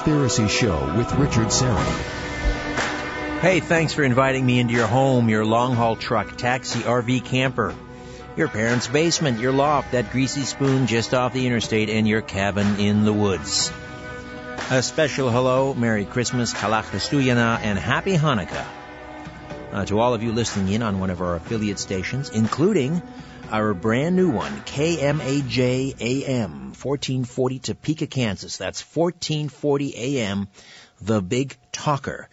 Conspiracy Show with Richard Syrett. Hey, thanks for inviting me into your home, your long haul truck, taxi, RV, camper, your parents' basement, your loft, that greasy spoon just off the interstate, and your cabin in the woods. A special hello, Merry Christmas, Chalav Chastuyana, and Happy Hanukkah uh, to all of you listening in on one of our affiliate stations, including our brand new one, KMAJ AM, 1440 Topeka, Kansas. That's 1440 AM, the big talker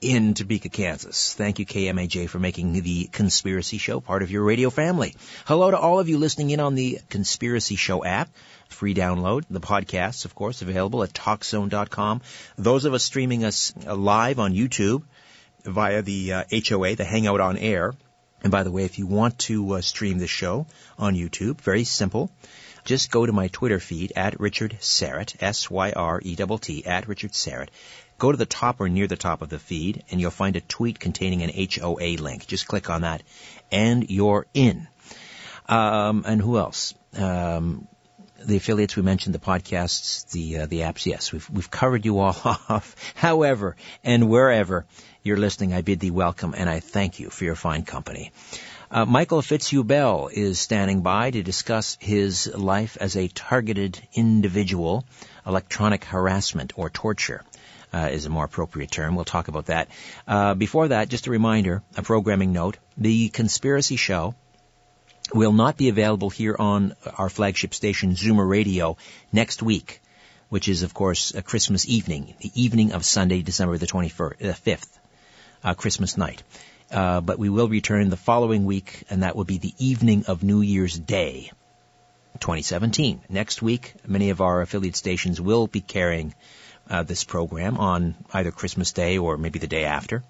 in Topeka, Kansas. Thank you, KMAJ, for making the Conspiracy Show part of your radio family. Hello to all of you listening in on the Conspiracy Show app. Free download. The podcasts, of course, available at TalkZone.com. Those of us streaming us live on YouTube via the uh, HOA, the Hangout on Air, and by the way, if you want to uh, stream the show on YouTube, very simple. Just go to my Twitter feed at Richard Syrett, S-Y-R-E-T-T, at Richard Syrett. Go to the top or near the top of the feed, and you'll find a tweet containing an HOA link. Just click on that, and you're in. Um, and who else? Um, the affiliates we mentioned, the podcasts, the uh, the apps. Yes, we've we've covered you all off. However, and wherever you're listening, I bid thee welcome and I thank you for your fine company. Uh, Michael Fitzhugh Bell is standing by to discuss his life as a targeted individual, electronic harassment or torture. Uh, is a more appropriate term. We'll talk about that. Uh, before that, just a reminder, a programming note: the Conspiracy Show will not be available here on our flagship station, Zoomer Radio, next week, which is, of course, a Christmas evening, the evening of Sunday, December the 25th, uh, 5th uh, Christmas night. Uh, but we will return the following week, and that will be the evening of New Year's Day, 2017. Next week, many of our affiliate stations will be carrying uh, this program on either Christmas Day or maybe the day after.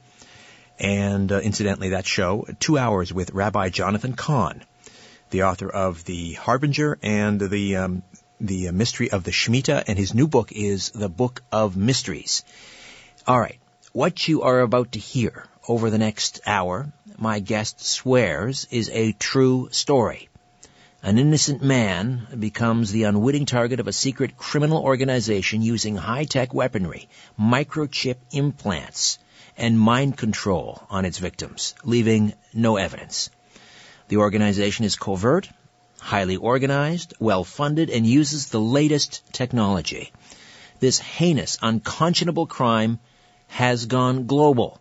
And uh, incidentally, that show, two hours with Rabbi Jonathan Cahn, the author of The Harbinger and the um, the Mystery of the Shemitah, and his new book is The Book of Mysteries. All right. What you are about to hear over the next hour, my guest swears, is a true story. An innocent man becomes the unwitting target of a secret criminal organization using high-tech weaponry, microchip implants, and mind control on its victims, leaving no evidence. The organization is covert, highly organized, well-funded, and uses the latest technology. This heinous, unconscionable crime has gone global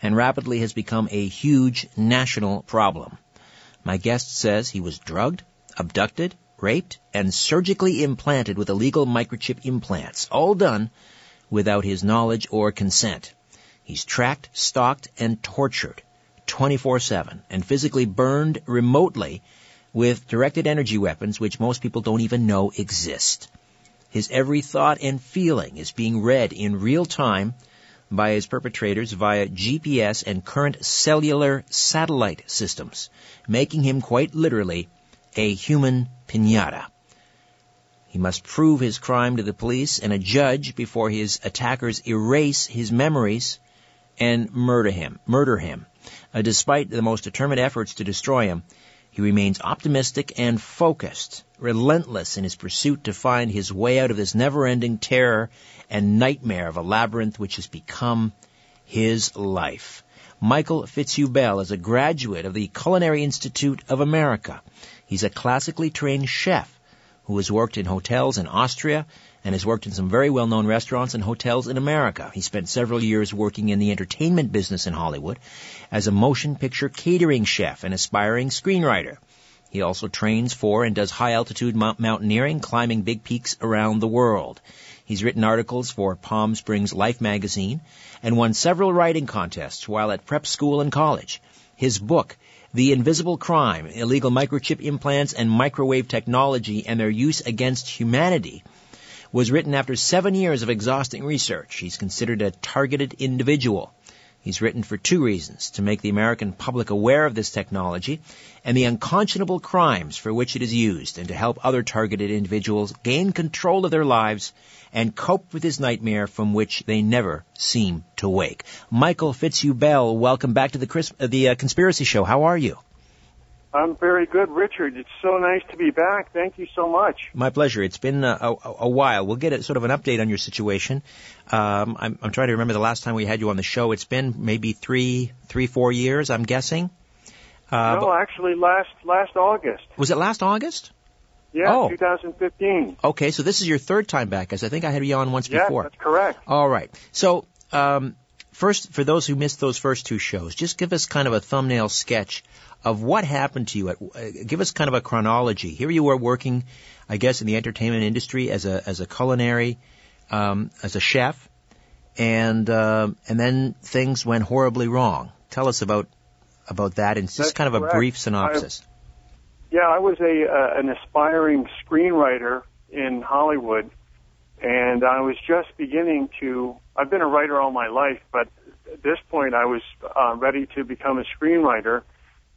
and rapidly has become a huge national problem. My guest says he was drugged, abducted, raped, and surgically implanted with illegal microchip implants, all done without his knowledge or consent. He's tracked, stalked, and tortured 24-7 and physically burned remotely with directed energy weapons which most people don't even know exist. His every thought and feeling is being read in real time by his perpetrators via GPS and current cellular satellite systems, making him quite literally a human pinata. He must prove his crime to the police and a judge before his attackers erase his memories and murder him. Murder him. Uh, despite the most determined efforts to destroy him, he remains optimistic and focused, relentless in his pursuit to find his way out of this never-ending terror and nightmare of a labyrinth which has become his life. Michael Fitzhugh is a graduate of the Culinary Institute of America. He's a classically trained chef who has worked in hotels in Austria and has worked in some very well-known restaurants and hotels in America. He spent several years working in the entertainment business in Hollywood as a motion picture catering chef and aspiring screenwriter. He also trains for and does high altitude mountaineering, climbing big peaks around the world. He's written articles for Palm Springs Life magazine and won several writing contests while at prep school and college. His book, The Invisible Crime, Illegal Microchip Implants and Microwave Technology and Their Use Against Humanity, was written after seven years of exhausting research. He's considered a targeted individual. He's written for two reasons, to make the American public aware of this technology and the unconscionable crimes for which it is used, and to help other targeted individuals gain control of their lives and cope with this nightmare from which they never seem to wake. Michael Fitzhugh Bell, welcome back to the, Chris, uh, the uh, Conspiracy Show. How are you? I'm very good, Richard. It's so nice to be back. Thank you so much. My pleasure. It's been a, a, a while. We'll get a, sort of an update on your situation. Um, I'm, I'm trying to remember the last time we had you on the show. It's been maybe three, three, four years. I'm guessing. Uh, no, actually, last last August. Was it last August? Yeah, oh. 2015. Okay, so this is your third time back, as I think I had you on once yeah, before. that's correct. All right. So, um, first, for those who missed those first two shows, just give us kind of a thumbnail sketch of what happened to you. At, uh, give us kind of a chronology. Here you were working, I guess, in the entertainment industry as a as a culinary, um, as a chef, and uh, and then things went horribly wrong. Tell us about about that and just kind of correct. a brief synopsis. I, yeah, I was a uh, an aspiring screenwriter in Hollywood, and I was just beginning to. I've been a writer all my life, but at this point, I was uh, ready to become a screenwriter,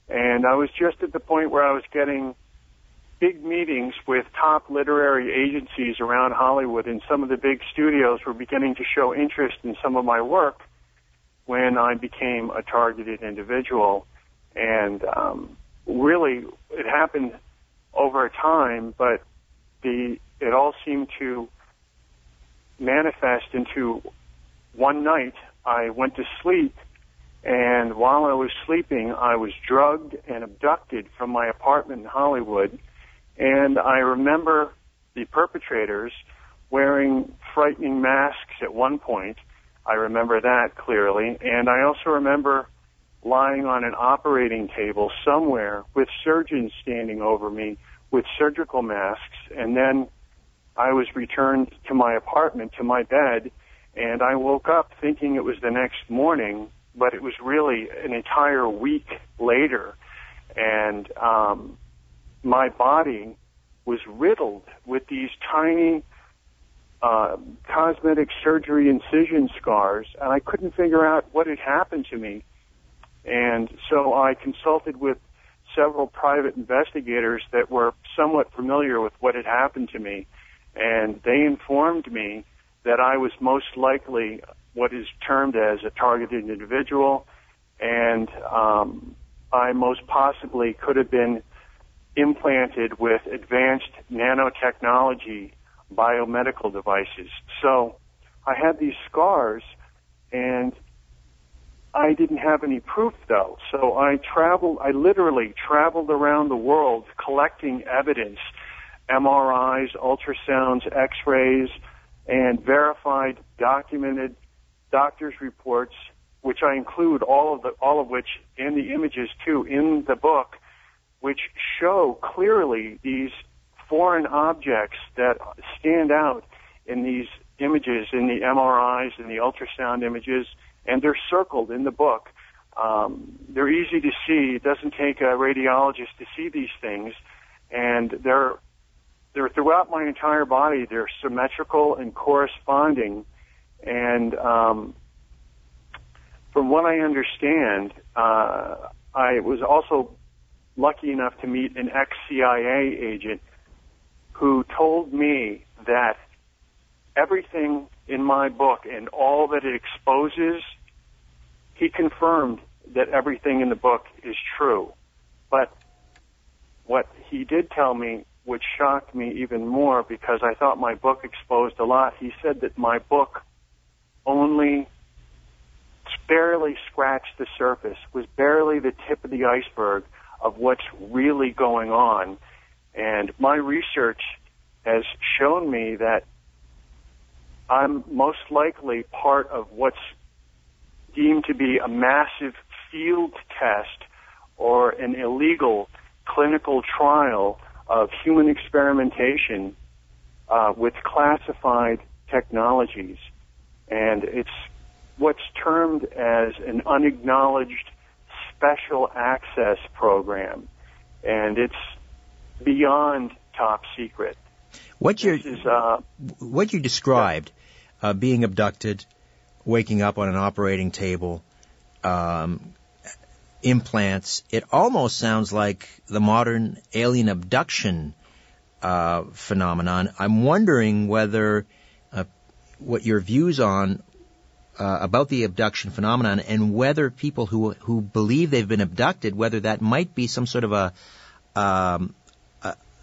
and I was just at the point where I was getting big meetings with top literary agencies around Hollywood, and some of the big studios were beginning to show interest in some of my work when I became a targeted individual. And um, really, it happened over time, but the it all seemed to manifest into one night. I went to sleep, and while I was sleeping, I was drugged and abducted from my apartment in Hollywood. And I remember the perpetrators wearing frightening masks at one point. I remember that clearly. And I also remember lying on an operating table somewhere with surgeons standing over me with surgical masks. And then I was returned to my apartment, to my bed, and I woke up thinking it was the next morning, but it was really an entire week later. And um, my body was riddled with these tiny uh, cosmetic surgery incision scars, and I couldn't figure out what had happened to me. And so I consulted with several private investigators that were somewhat familiar with what had happened to me, and they informed me that I was most likely what is termed as a targeted individual, and um, I most possibly could have been implanted with advanced nanotechnology biomedical devices. So I had these scars and I didn't have any proof though. So I traveled, I literally traveled around the world collecting evidence, MRIs, ultrasounds, x-rays, and verified, documented doctor's reports, which I include all of the, all of which and the images too in the book, which show clearly these foreign objects that stand out in these images, in the MRIs and the ultrasound images, and they're circled in the book. Um, they're easy to see. It doesn't take a radiologist to see these things, and they're they're throughout my entire body. They're symmetrical and corresponding, and um, from what I understand, uh, I was also lucky enough to meet an ex-CIA agent who told me that everything in my book and all that it exposes, he confirmed that everything in the book is true. But what he did tell me, which shocked me even more because I thought my book exposed a lot, he said that my book only barely scratched the surface, was barely the tip of the iceberg of what's really going on. And my research has shown me that I'm most likely part of what's deemed to be a massive field test or an illegal clinical trial of human experimentation uh, with classified technologies. And it's what's termed as an unacknowledged special access program. And it's beyond top secret. What you is, uh, what you described, uh, being abducted, waking up on an operating table, um, implants, it almost sounds like the modern alien abduction uh, phenomenon. I'm wondering whether uh, what your views on uh, about the abduction phenomenon and whether people who who believe they've been abducted, whether that might be some sort of a um,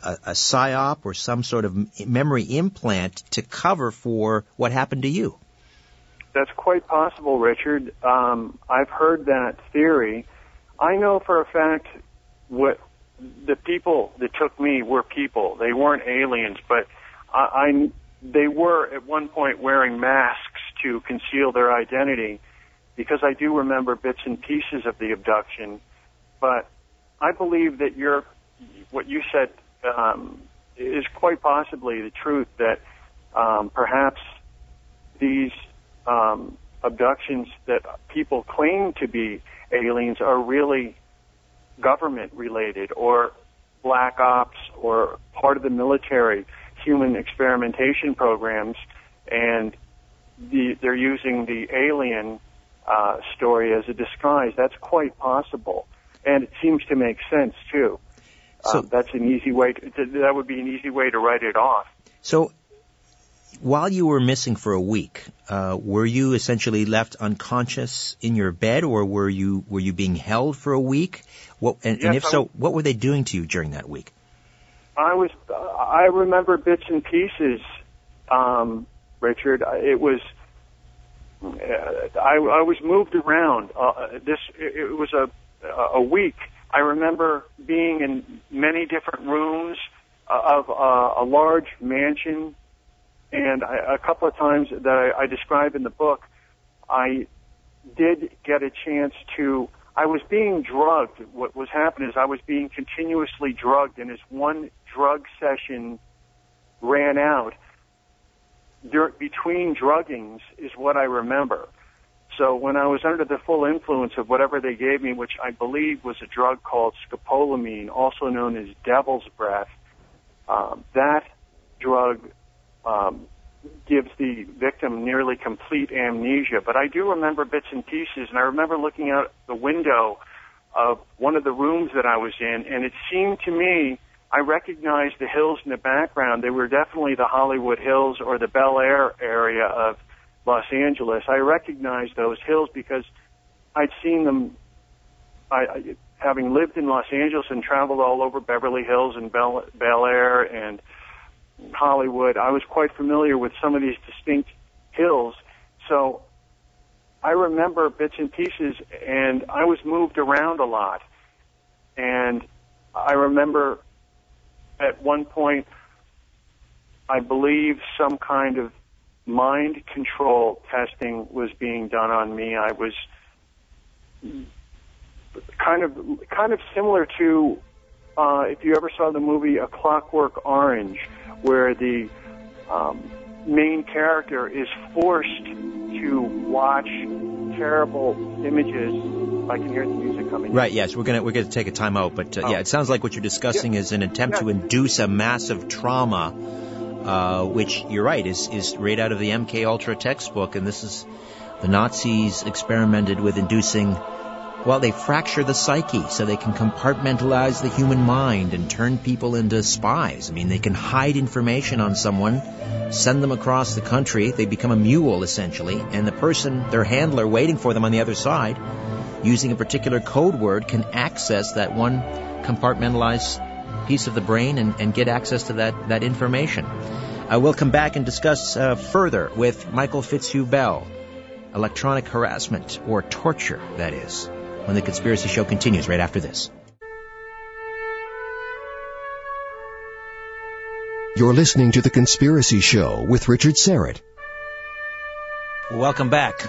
a, a psyop or some sort of memory implant to cover for what happened to you. That's quite possible, Richard. Um, I've heard that theory. I know for a fact what the people that took me were people. They weren't aliens, but I, I they were at one point wearing masks to conceal their identity because I do remember bits and pieces of the abduction. But I believe that your what you said um, is quite possibly the truth that um, perhaps these um, abductions that people claim to be aliens are really government related or black ops or part of the military human experimentation programs and the, they're using the alien uh, story as a disguise. That's quite possible, and it seems to make sense too. So um, that's an easy way. To, that would be an easy way to write it off. So, while you were missing for a week, uh, were you essentially left unconscious in your bed, or were you were you being held for a week? What, and, yes, and if so, what were they doing to you during that week? I was. Uh, I remember bits and pieces. Um, Richard, it was. Uh, I, I was moved around. Uh, this it, was a a week. I remember being in many different rooms of uh, a large mansion, and I, a couple of times that I, I describe in the book, I did get a chance to I was being drugged. What was happening is I was being continuously drugged, and as one drug session ran out, there, between druggings is what I remember. So when I was under the full influence of whatever they gave me, which I believe was a drug called scopolamine, also known as devil's breath, um, that drug um, gives the victim nearly complete amnesia. But I do remember bits and pieces, and I remember looking out the window of one of the rooms that I was in, and it seemed to me I recognized the hills in the background. They were definitely the Hollywood Hills or the Bel Air area of Los Angeles. I recognized those hills because I'd seen them. I, I having lived in Los Angeles and traveled all over Beverly Hills and Bel, Bel Air and Hollywood, I was quite familiar with some of these distinct hills. So I remember bits and pieces, and I was moved around a lot. And I remember at one point, I believe some kind of mind control testing was being done on me. I was kind of kind of similar to uh, if you ever saw the movie A Clockwork Orange where the um, main character is forced to watch terrible images. I can hear the music coming. Right. Yes, we're gonna we're gonna take a time out, but uh, oh. yeah, it sounds like what you're discussing yeah. is an attempt yeah. to induce a massive trauma, uh, which you're right is is right out of the MK Ultra textbook, and this is the Nazis experimented with inducing well, they fracture the psyche so they can compartmentalize the human mind and turn people into spies. I mean, they can hide information on someone, send them across the country. They become a mule, essentially, and the person, their handler waiting for them on the other side, using a particular code word, can access that one compartmentalized piece of the brain and, and get access to that, that information. Uh, we'll come back and discuss uh, further with Michael Fitzhugh Bell electronic harassment, or torture, that is when the Conspiracy Show continues right after this. You're listening to The Conspiracy Show with Richard Syrett. Welcome back.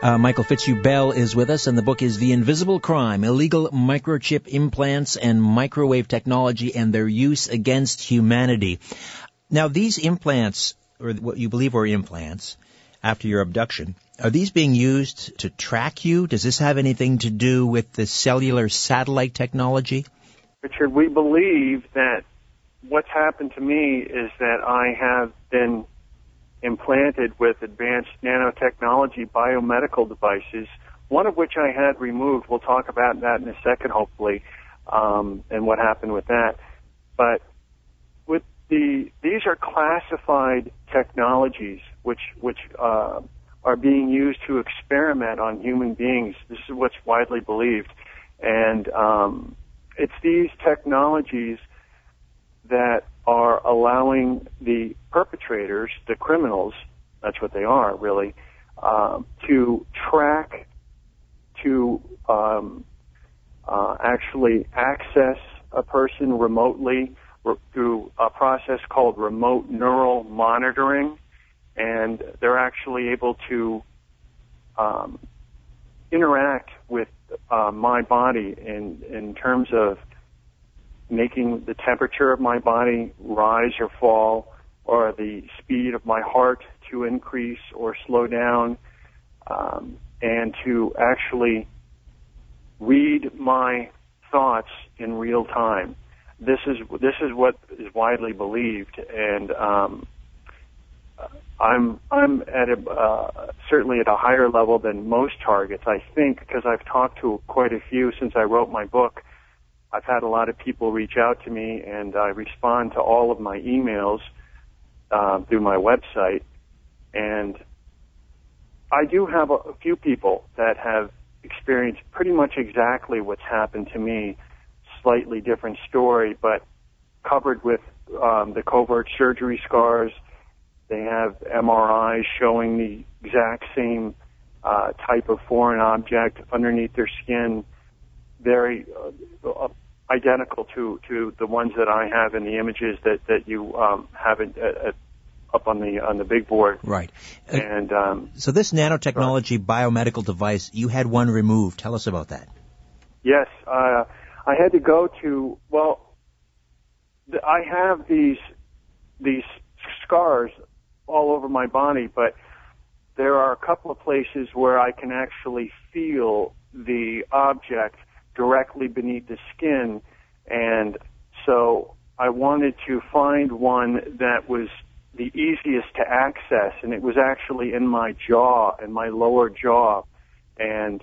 Uh, Michael Fitzhugh Bell is with us, and the book is The Invisible Crime Illegal Microchip Implants and Microwave Technology and Their Use Against Humanity. Now, these implants, or what you believe were implants, after your abduction, are these being used to track you? Does this have anything to do with the cellular satellite technology? Richard, we believe that what's happened to me is that I have been implanted with advanced nanotechnology biomedical devices, one of which I had removed. We'll talk about that in a second, hopefully, um, and what happened with that. But with the these are classified technologies, which which uh, are being used to experiment on human beings. This is what's widely believed. And um, it's these technologies that are allowing the perpetrators, the criminals, that's what they are really, um, to track, to um, uh, actually access a person remotely through a process called remote neural monitoring, and they're actually able to um, interact with uh, my body in in terms of making the temperature of my body rise or fall, or the speed of my heart to increase or slow down, um, and to actually read my thoughts in real time. This is this is what is widely believed, and um, I'm I'm at a uh, certainly at a higher level than most targets. I think because I've talked to quite a few since I wrote my book. I've had a lot of people reach out to me, and I respond to all of my emails uh, through my website. And I do have a, few people that have experienced pretty much exactly what's happened to me. Slightly different story, but covered with um, the covert surgery scars. They have MRIs showing the exact same uh, type of foreign object underneath their skin very uh, uh, identical to to the ones that I have in the images that that you um, have uh, up on the on the big board. Right. And um, so this nanotechnology biomedical device, you had one removed. Tell us about that. Yes, uh, I had to go to well. I have these these scars all over my body, but there are a couple of places where I can actually feel the object directly beneath the skin. And so I wanted to find one that was the easiest to access, and it was actually in my jaw, in my lower jaw. And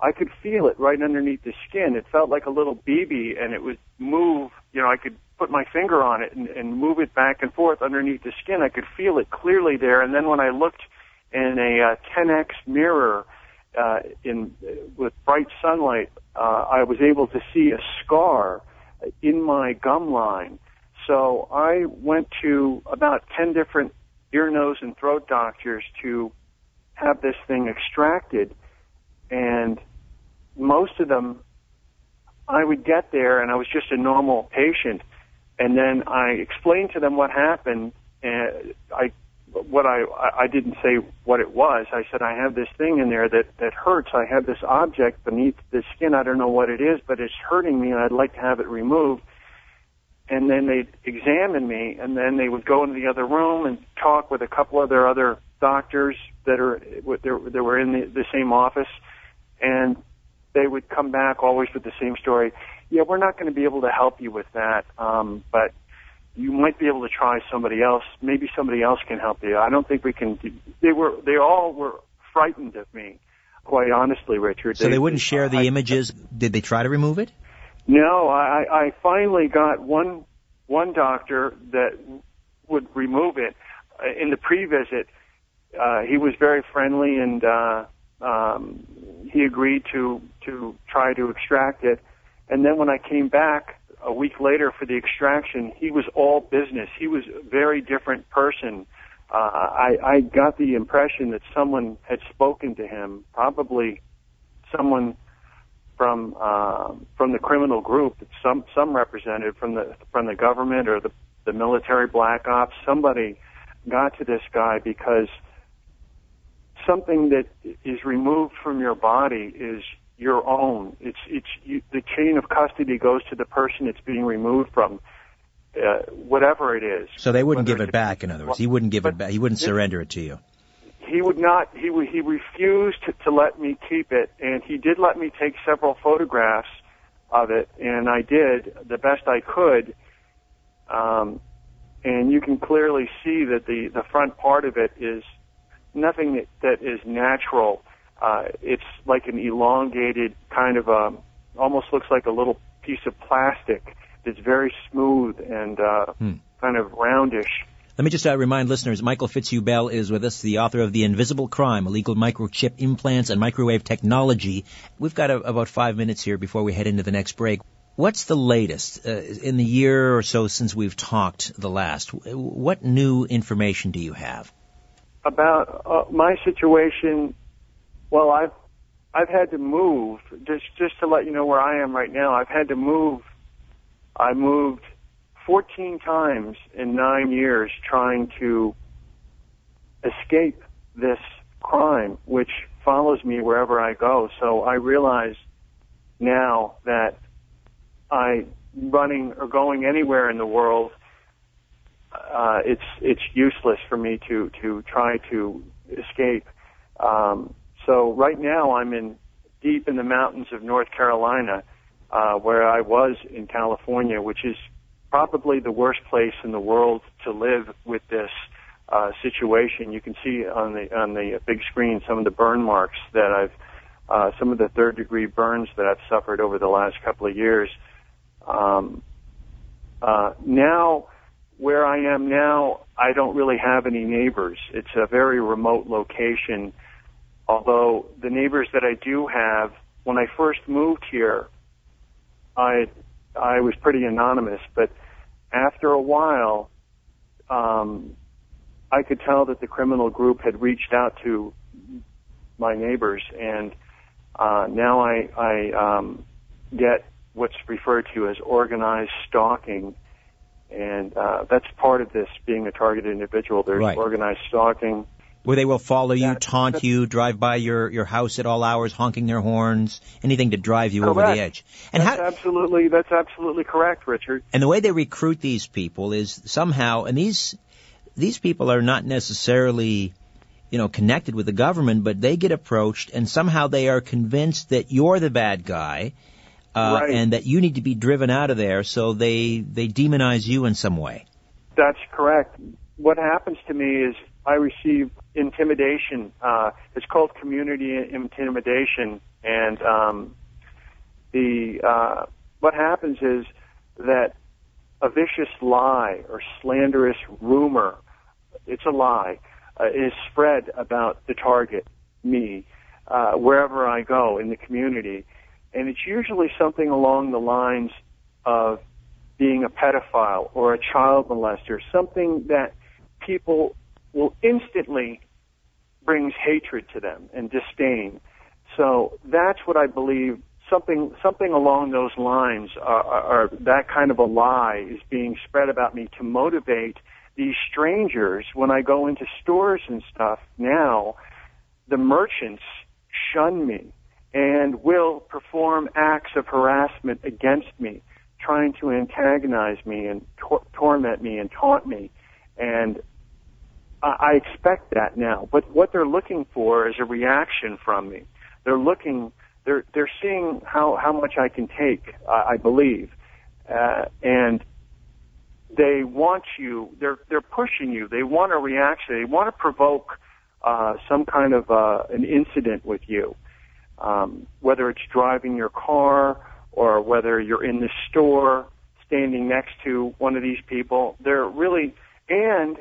I could feel it right underneath the skin. It felt like a little BB, and it would move. You know, I could put my finger on it and, and move it back and forth underneath the skin. I could feel it clearly there. And then when I looked in a uh, 10x mirror uh, in with bright sunlight, uh, I was able to see a scar in my gum line. So I went to about 10 different ear, nose, and throat doctors to have this thing extracted. And most of them, I would get there and I was just a normal patient. And then I explained to them what happened. And I what I I didn't say what it was. I said I have this thing in there that that hurts. I have this object beneath the skin. I don't know what it is, but it's hurting me, and I'd like to have it removed. And then they'd examine me, and then they would go into the other room and talk with a couple of their other doctors that are that were in the, the same office, and they would come back always with the same story. Yeah, we're not going to be able to help you with that, um, but you might be able to try somebody else. Maybe somebody else can help you. I don't think we can. They were. They all were frightened of me. Quite honestly, Richard. So they, they wouldn't share the I, images. Did they try to remove it? No. I, I finally got one one doctor that would remove it. In the pre-visit, uh, he was very friendly and uh, um, he agreed to to try to extract it. And then when I came back, a week later for the extraction, he was all business. He was a very different person. Uh, I, I got the impression that someone had spoken to him, probably someone from uh, from the criminal group, some some representative from the from the government or the the military black ops. Somebody got to this guy because something that is removed from your body is your own. It's it's you, the chain of custody goes to the person it's being removed from, uh, whatever it is. So they wouldn't give it back. In other words, he wouldn't give it back. He wouldn't surrender it to you. He would not. He would, he refused to, to let me keep it, and he did let me take several photographs of it, and I did the best I could. Um, and you can clearly see that the the front part of it is nothing that, that is natural uh, it's like an elongated kind of a, almost looks like a little piece of plastic that's very smooth and uh, hmm. kind of roundish. Let me just uh, remind listeners, Michael Fitzhugh-Bell is with us, the author of The Invisible Crime, Illegal Microchip Implants and Microwave Technology. We've got a, about five minutes here before we head into the next break. What's the latest uh, in the year or so since we've talked the last? What new information do you have? About uh, my situation, well, I've I've had to move just just to let you know where I am right now. I've had to move. I moved 14 times in nine years trying to escape this crime, which follows me wherever I go. So I realize now that I running or going anywhere in the world, uh, it's it's useless for me to to try to escape. Um, so right now I'm in deep in the mountains of North Carolina, uh, where I was in California, which is probably the worst place in the world to live with this uh, situation. You can see on the on the big screen some of the burn marks that I've, uh, some of the third degree burns that I've suffered over the last couple of years. Um, uh, now, where I am now, I don't really have any neighbors. It's a very remote location. Although the neighbors that I do have, when I first moved here, I I was pretty anonymous, but after a while, um, I could tell that the criminal group had reached out to my neighbors, and uh, now I I um, get what's referred to as organized stalking, and uh, that's part of this being a targeted individual. There's right. organized stalking. Where they will follow you, taunt you, drive by your, your house at all hours, honking their horns, anything to drive you correct. over the edge. And that's how, absolutely that's absolutely correct, Richard. And the way they recruit these people is somehow, and these these people are not necessarily you know, connected with the government, but they get approached and somehow they are convinced that you're the bad guy uh, right. and that you need to be driven out of there. So they they demonize you in some way. That's correct. What happens to me is I receive intimidation. Uh, it's called community intimidation, and um, the uh, what happens is that a vicious lie or slanderous rumor, it's a lie, uh, is spread about the target, me, uh, wherever I go in the community and it's usually something along the lines of being a pedophile or a child molester, something that people will instantly brings hatred to them and disdain. So that's what I believe. Something something along those lines, are that kind of a lie is being spread about me to motivate these strangers when I go into stores and stuff. Now, the merchants shun me and will perform acts of harassment against me, trying to antagonize me and tor- torment me and taunt me. And I-, expect that now. But what they're looking for is a reaction from me. They're looking, they're, they're seeing how, how much I can take, I, I believe. Uh, and they want you, they're, they're pushing you. They want a reaction. They want to provoke, uh, some kind of, uh, an incident with you um, whether it's driving your car or whether you're in the store standing next to one of these people. They're really, and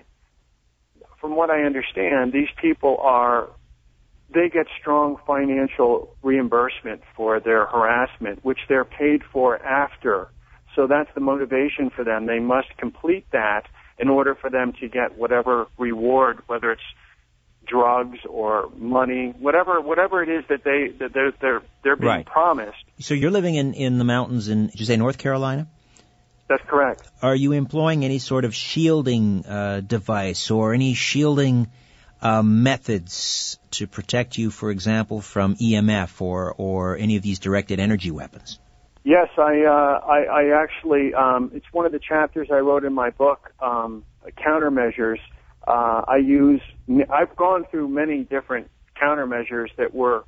from what I understand, these people are, they get strong financial reimbursement for their harassment, which they're paid for after. So that's the motivation for them. They must complete that in order for them to get whatever reward, whether it's drugs or money, whatever whatever it is that they that they're they're they're being right. promised. So you're living in in the mountains in did you say North Carolina? That's correct. Are you employing any sort of shielding uh, device or any shielding uh, methods to protect you, for example, from EMF or or any of these directed energy weapons? Yes, I uh, I, I actually um, it's one of the chapters I wrote in my book, um, Countermeasures uh, I use. I've gone through many different countermeasures that were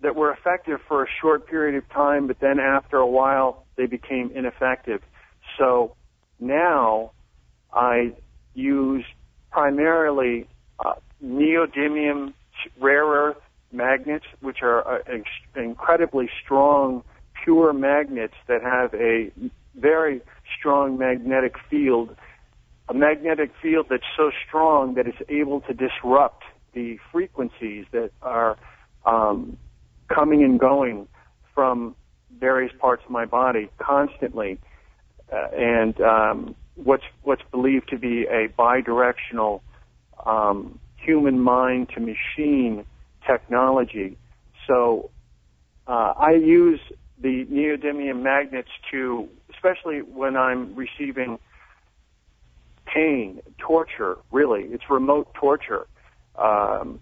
that were effective for a short period of time, but then after a while they became ineffective. So now I use primarily uh, neodymium rare earth magnets, which are uh, incredibly strong, pure magnets that have a very strong magnetic field a magnetic field that's so strong that it's able to disrupt the frequencies that are um, coming and going from various parts of my body constantly, uh, and um, what's what's believed to be a bidirectional um, human mind to machine technology. So uh, I use the neodymium magnets to, especially when I'm receiving pain, torture. Really, it's remote torture, um,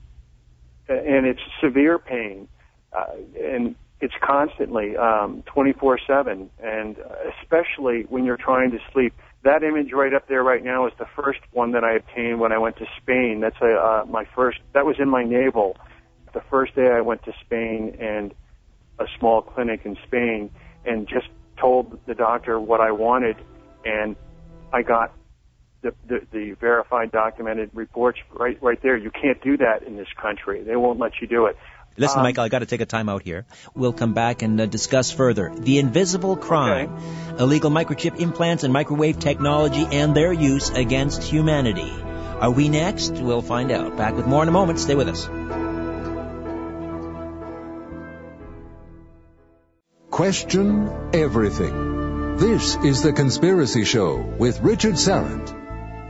and it's severe pain, uh, and it's constantly um, 24/7, and especially when you're trying to sleep. That image right up there right now is the first one that I obtained when I went to Spain. That's a, uh, my first. That was in my navel. The first day I went to Spain and a small clinic in Spain, and just told the doctor what I wanted, and I got the, the, the verified documented reports right right there. You can't do that in this country. They won't let you do it. Listen, um, Michael, I got to take a time out here. We'll come back and uh, discuss further the invisible crime, okay. illegal microchip implants and microwave technology, and their use against humanity. Are we next? We'll find out. Back with more in a moment. Stay with us. Question everything. This is The Conspiracy Show with Richard Syrett.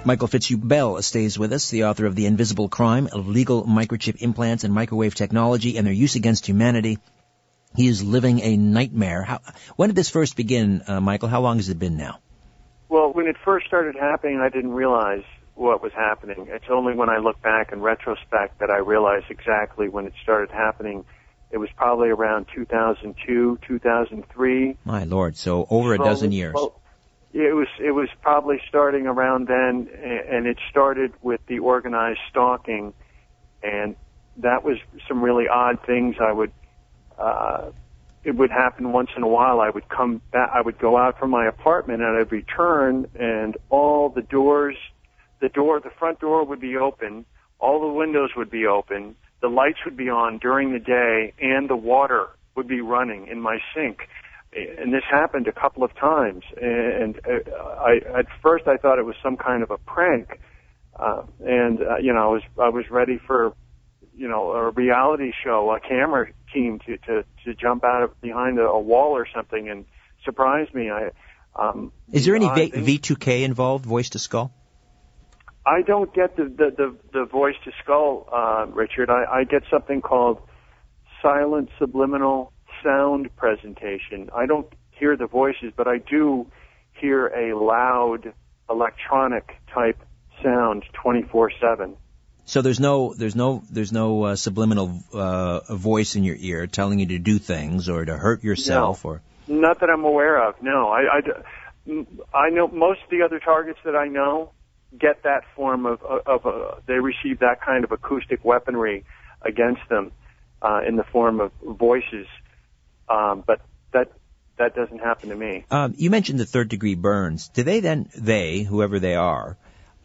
Michael Fitzhugh Bell stays with us, the author of The Invisible Crime, Illegal Microchip Implants and Microwave Technology and Their Use Against Humanity. He is living a nightmare. How, when did this first begin, uh, Michael? How long has it been now? Well, when it first started happening, I didn't realize what was happening. It's only when I look back in retrospect that I realize exactly when it started happening. It was probably around 2002, 2003. My lord, so over a dozen years. Well, it was it was probably starting around then, and it started with the organized stalking, and that was some really odd things. I would uh, it would happen once in a while. I would come back. I would go out from my apartment, and I'd return, and all the doors, the door, the front door would be open, all the windows would be open, the lights would be on during the day, and the water would be running in my sink and this happened a couple of times. And uh, I, at first, I thought it was some kind of a prank, uh, and uh, you know, I was I was ready for, you know, a reality show, a camera team to to to jump out of behind a, a wall or something and surprise me. I um, is there any v- V2K involved, voice to skull? I don't get the the the, the voice to skull, uh, Richard. I, I get something called silent subliminal sound presentation. I don't hear the voices, but I do hear a loud electronic type sound 24/7. So there's no there's no there's no uh, subliminal uh, voice in your ear telling you to do things or to hurt yourself no, or not that I'm aware of. No, I, I, I know most of the other targets that I know get that form of of, of a, they receive that kind of acoustic weaponry against them uh, in the form of voices. Um, but that that doesn't happen to me. Um, you mentioned the third degree burns. Do they then they whoever they are?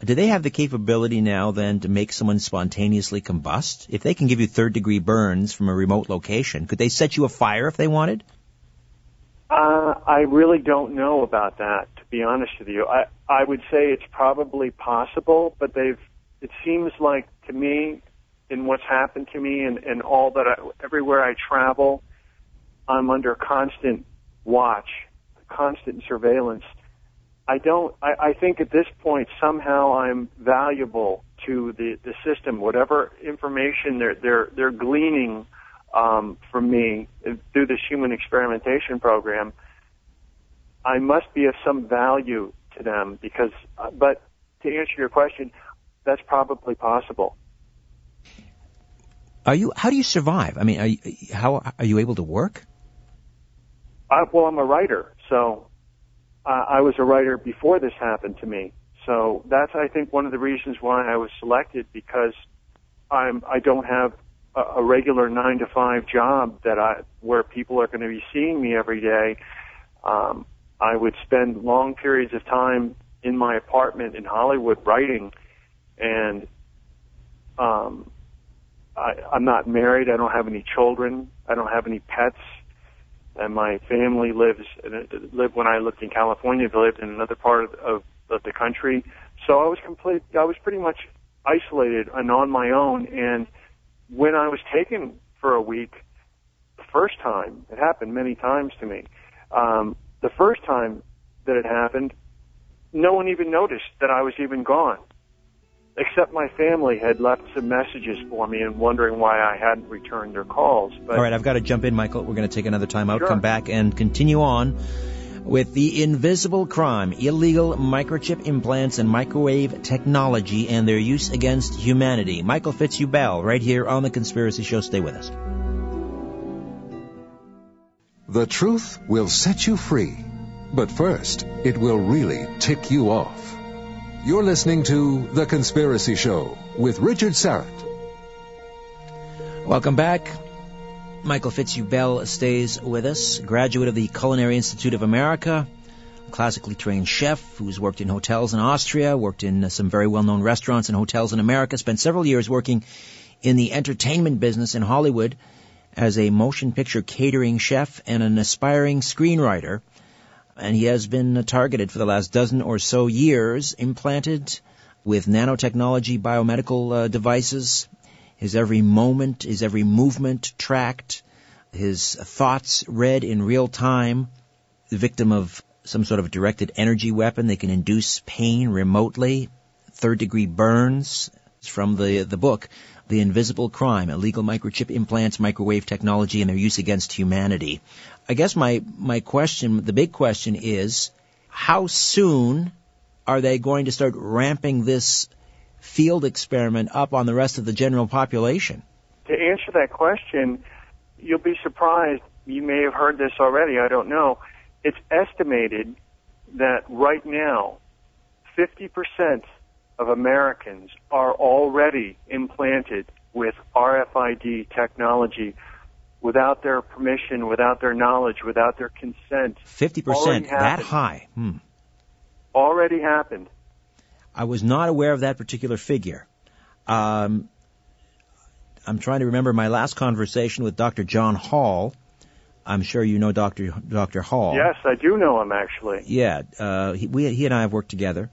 Do they have the capability now then to make someone spontaneously combust? If they can give you third degree burns from a remote location, could they set you afire if they wanted? Uh, I really don't know about that, to be honest with you. I, I would say it's probably possible, but they've, it seems like to me, in what's happened to me and, and all that I, everywhere I travel, I'm under constant watch, constant surveillance. I don't, I, I think at this point somehow I'm valuable to the, the system. Whatever information they're, they're, they're gleaning, um, from me through this human experimentation program, I must be of some value to them because, uh, but to answer your question, that's probably possible. Are you? How do you survive? I mean, are you, how are you able to work? I, well, I'm a writer, so I was a writer before this happened to me. So that's, I think, one of the reasons why I was selected because I'm I don't have a, a regular nine to five job that I where people are going to be seeing me every day. Um, I would spend long periods of time in my apartment in Hollywood writing, and um, I, I'm not married. I don't have any children. I don't have any pets and my family lives lived when I lived in California. They lived in another part of, of, of the country, so I was complete. I was pretty much isolated and on my own. And when I was taken for a week, the first time it happened many times to me. Um, the first time that it happened, no one even noticed that I was even gone except my family had left some messages for me and wondering why I hadn't returned their calls. But All right, I've got to jump in, Michael. We're going to take another time out, sure. come back, and continue on with the invisible crime, illegal microchip implants and microwave technology and their use against humanity. Michael Fitzhugh Bell, right here on The Conspiracy Show. Stay with us. The truth will set you free. But first, it will really tick you off. You're listening to The Conspiracy Show with Richard Syrett. Welcome back. Michael Fitzhugh Bell stays with us, graduate of the Culinary Institute of America, classically trained chef who's worked in hotels in Austria, worked in uh, some very well-known restaurants and hotels in America, spent several years working in the entertainment business in Hollywood as a motion picture catering chef and an aspiring screenwriter and he has been targeted for the last dozen or so years, implanted with nanotechnology biomedical uh, devices, his every moment, his every movement tracked, his thoughts read in real time, the victim of some sort of directed energy weapon. They can induce pain remotely, third degree burns. It's from the, the book, The Invisible Crime, Illegal Microchip Implants, Microwave Technology, and Their Use Against Humanity. I guess my, my question, the big question is, how soon are they going to start ramping this field experiment up on the rest of the general population? To answer that question, you'll be surprised. You may have heard this already, I don't know. It's estimated that right now, 50% of Americans are already implanted with RFID technology without their permission, without their knowledge, without their consent. 50%, that high. Hmm. Already happened. I was not aware of that particular figure. Um, I'm trying to remember my last conversation with Dr. John Hall. I'm sure you know Dr. Dr. Hall. Yes, I do know him actually. Yeah, uh, he, we, he and I have worked together,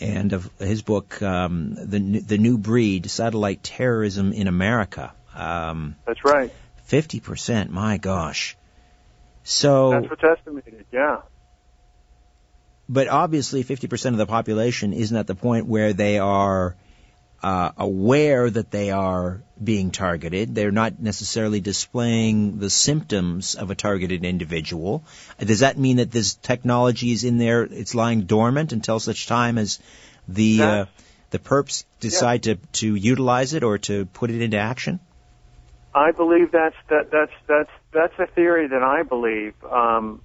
and of his book, um, the the New Breed: Satellite Terrorism in America. Um, That's right. Fifty percent, my gosh. So that's what's estimated, yeah. But obviously, fifty percent of the population isn't at the point where they are uh, aware that they are being targeted. They're not necessarily displaying the symptoms of a targeted individual. Does that mean that this technology is in there? It's lying dormant until such time as the uh, the perps decide yeah. to to utilize it or to put it into action. I believe that's that that's that's that's a theory that I believe, um,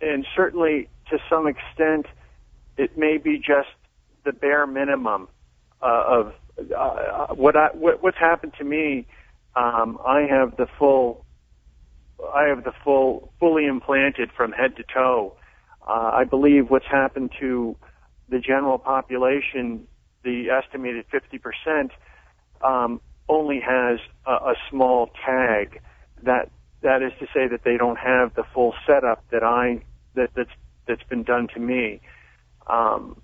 and certainly to some extent, it may be just the bare minimum uh, of uh, what I what, what's happened to me. Um, I have the full, I have the full fully implanted from head to toe. Uh, I believe what's happened to the general population, the estimated 50 percent. Um, only has a, a small tag. That that is to say that they don't have the full setup that I that that's that's been done to me. Um,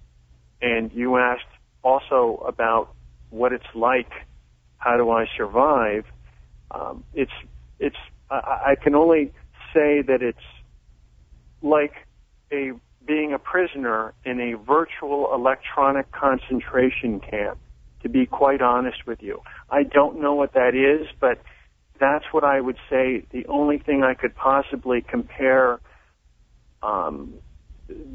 and you asked also about what it's like. How do I survive? Um, it's it's I, I can only say that it's like a being a prisoner in a virtual electronic concentration camp to be quite honest with you. I don't know what that is, but that's what I would say. The only thing I could possibly compare um,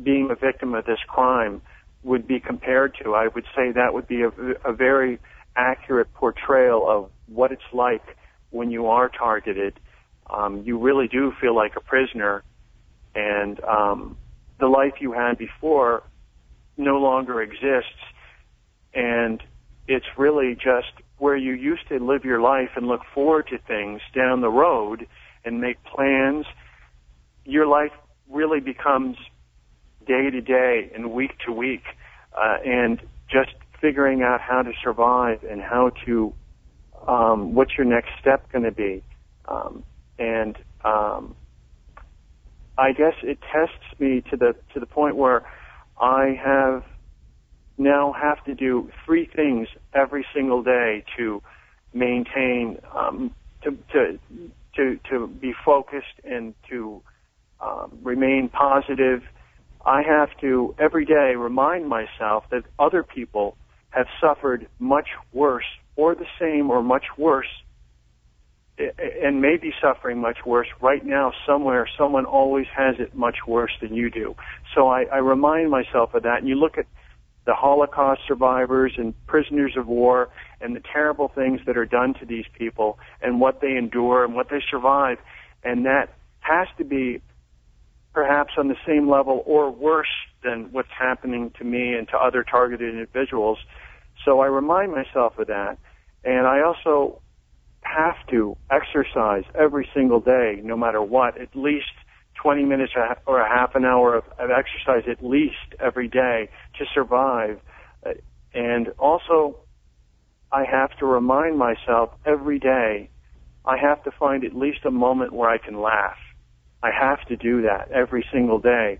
being a victim of this crime would be compared to. I would say that would be a, a very accurate portrayal of what it's like when you are targeted. Um, you really do feel like a prisoner, and um, the life you had before no longer exists. And it's really just where you used to live your life and look forward to things down the road and make plans. Your life really becomes day to day and week to week, uh, and just figuring out how to survive and how to, um, what's your next step going to be, um, and um, I guess it tests me to the to the point where I have now have to do three things every single day to maintain, um, to, to, to, to be focused and to um, remain positive. I have to every day remind myself that other people have suffered much worse or the same or much worse and may be suffering much worse right now somewhere. Someone always has it much worse than you do. So I, I remind myself of that. And you look at the holocaust survivors and prisoners of war and the terrible things that are done to these people and what they endure and what they survive. And that has to be perhaps on the same level or worse than what's happening to me and to other targeted individuals so I remind myself of that and I also have to exercise every single day, no matter what, at least 20 minutes or a half an hour of, of exercise at least every day to survive. Uh, and also, I have to remind myself every day, I have to find at least a moment where I can laugh. I have to do that every single day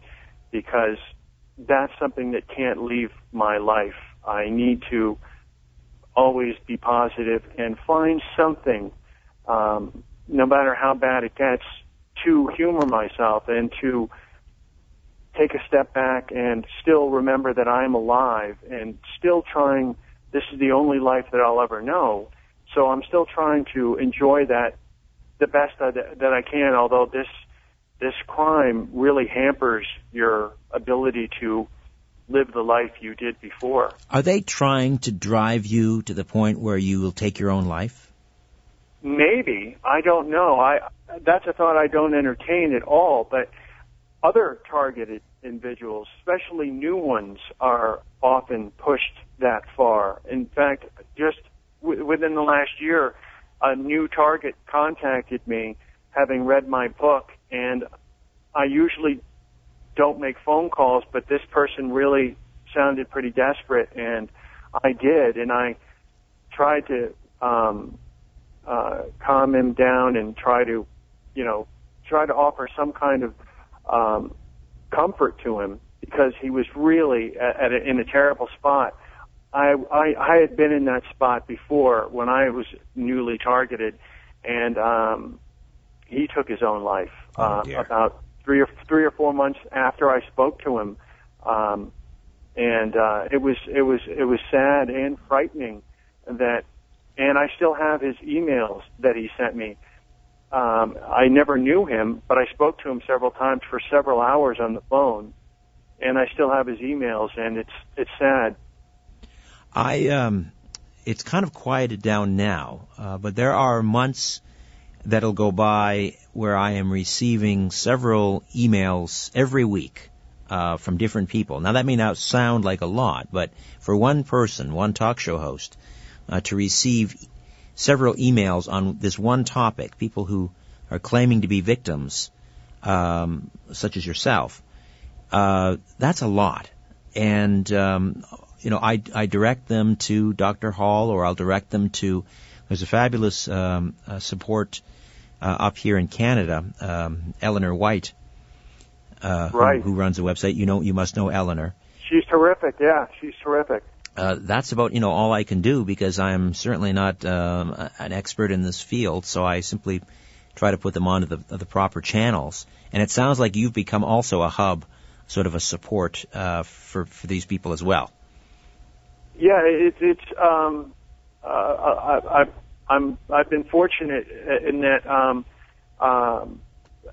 because that's something that can't leave my life. I need to always be positive and find something, um, no matter how bad it gets, to humor myself and to take a step back and still remember that I'm alive and still trying. This is the only life that I'll ever know, so I'm still trying to enjoy that the best that, that I can. Although this this crime really hampers your ability to live the life you did before. Are they trying to drive you to the point where you will take your own life? Maybe. I don't know. I that's a thought I don't entertain at all, but other targeted individuals, especially new ones, are often pushed that far. In fact, just w- within the last year, a new target contacted me having read my book and I usually don't make phone calls, but this person really sounded pretty desperate, and I did, and I tried to um, uh, calm him down and try to, you know, try to offer some kind of um, comfort to him because he was really at, at a, in a terrible spot. I, I I had been in that spot before when I was newly targeted, and um, he took his own life oh, uh, about three or three or four months after I spoke to him, um, and uh, it was it was it was sad and frightening that, and I still have his emails that he sent me. Um, I never knew him, but I spoke to him several times for several hours on the phone, and I still have his emails, and it's it's sad. I um, it's kind of quieted down now, uh, but there are months that'll go by where I am receiving several emails every week uh, from different people. Now that may not sound like a lot, but for one person, one talk show host, uh, to receive several emails on this one topic, people who are claiming to be victims, um, such as yourself, uh, that's a lot. And um, you know, I, I direct them to Dr. Hall, or I'll direct them to. There's a fabulous um, uh, support uh, up here in Canada, um, Eleanor White, uh, right. who, who, runs a website. You know, you must know Eleanor. She's terrific. Yeah, she's terrific. Uh, that's about you know all I can do because I'm certainly not um, an expert in this field. So I simply try to put them onto the, the proper channels. And it sounds like you've become also a hub, sort of a support uh, for for these people as well. Yeah, it, it's um, uh, I, I, I'm I've been fortunate in that um, um,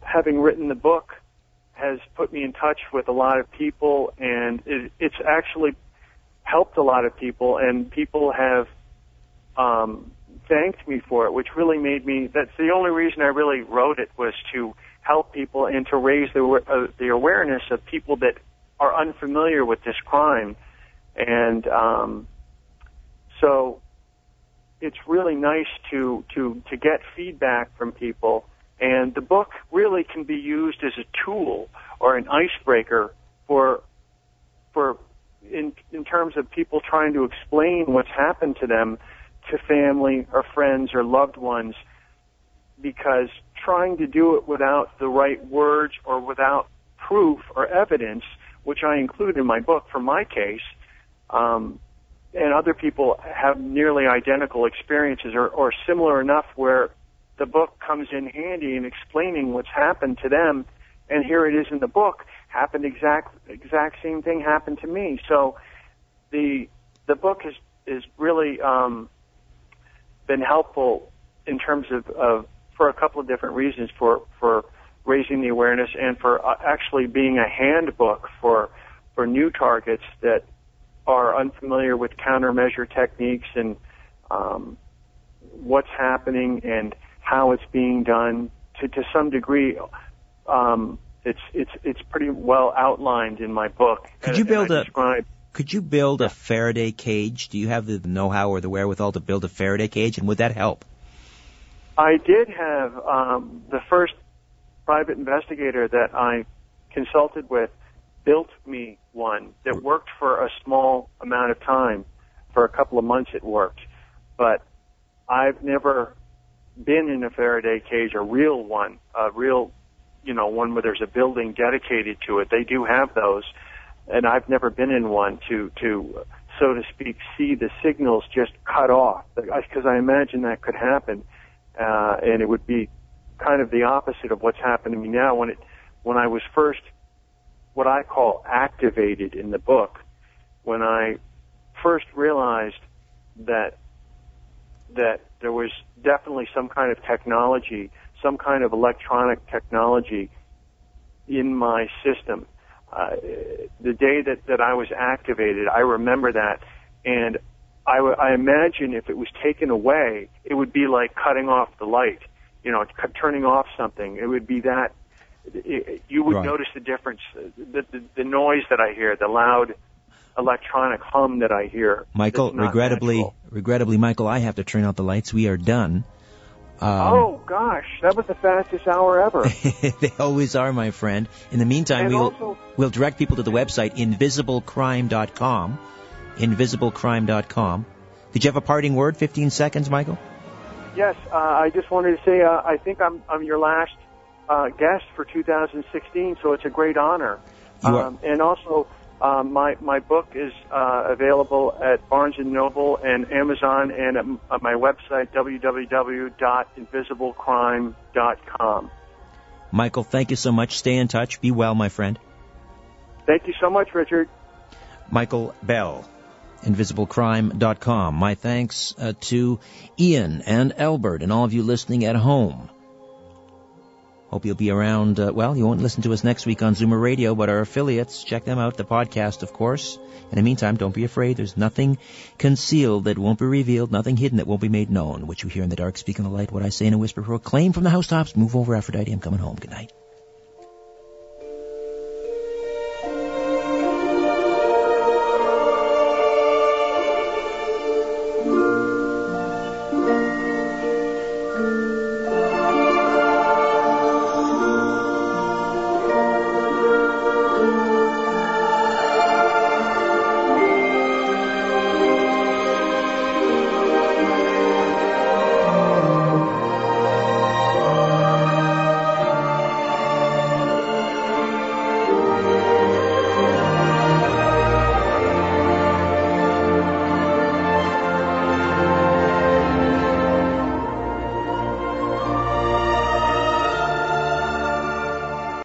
having written the book has put me in touch with a lot of people, and it, it's actually helped a lot of people, and people have um, thanked me for it, which really made me. That's the only reason I really wrote it was to help people and to raise the uh, the awareness of people that are unfamiliar with this crime, and um, so it's really nice to to to get feedback from people. And the book really can be used as a tool or an icebreaker for for in in terms of people trying to explain what's happened to them to family or friends or loved ones because trying to do it without the right words or without proof or evidence which I include in my book for my case um, and other people have nearly identical experiences or, or similar enough where the book comes in handy in explaining what's happened to them. And here it is in the book. Happened exact exact same thing happened to me. So the the book has is really um, been helpful in terms of, of for a couple of different reasons for for raising the awareness and for uh, actually being a handbook for for new targets that are unfamiliar with countermeasure techniques and um, what's happening and how it's being done. To to some degree, um, it's it's it's pretty well outlined in my book. Could you build a describe, Could you build a Faraday cage? Do you have the know-how or the wherewithal to build a Faraday cage, and would that help? I did have um, the first private investigator that I consulted with built me one that worked for a small amount of time. For a couple of months it worked. But I've never been in a Faraday cage, a real one, a real, you know, one where there's a building dedicated to it. They do have those. And I've never been in one to, to, so to speak, see the signals just cut off. Because I imagine that could happen. Uh, and it would be kind of the opposite of what's happened to me now when it, when I was first what I call activated in the book when I first realized that that there was definitely some kind of technology, some kind of electronic technology in my system. Uh, the day that, that I was activated, I remember that, and I, w- I imagine if it was taken away, it would be like cutting off the light, you know, c- turning off something. It would be that you would right. notice the difference. The, the, the noise that I hear, the loud electronic hum that I hear. Michael, regrettably, natural. regrettably, Michael, I have to turn out the lights. We are done. Um, oh gosh, that was the fastest hour ever. they always are, my friend. In the meantime, and we'll also, we'll direct people to the website invisiblecrime.com. Invisiblecrime.com. Did you have a parting word? Fifteen seconds, Michael. Yes, uh, I just wanted to say uh, I think I'm I'm your last uh, guest for 2016, so it's a great honor. Um, and also, um, my my book is uh, available at Barnes and Noble and Amazon, and at, at my website www.invisiblecrime.com. Michael, thank you so much. Stay in touch. Be well, my friend. Thank you so much, Richard. Michael Bell, invisiblecrime.com. My thanks uh, to Ian and Albert and all of you listening at home. Hope you'll be around. Uh, well, you won't listen to us next week on Zoomer Radio, but our affiliates, check them out, the podcast, of course. In the meantime, don't be afraid. There's nothing concealed that won't be revealed, nothing hidden that won't be made known. What you hear in the dark, speak in the light. What I say in a whisper, proclaim from the housetops. Move over, Aphrodite. I'm coming home. Good night.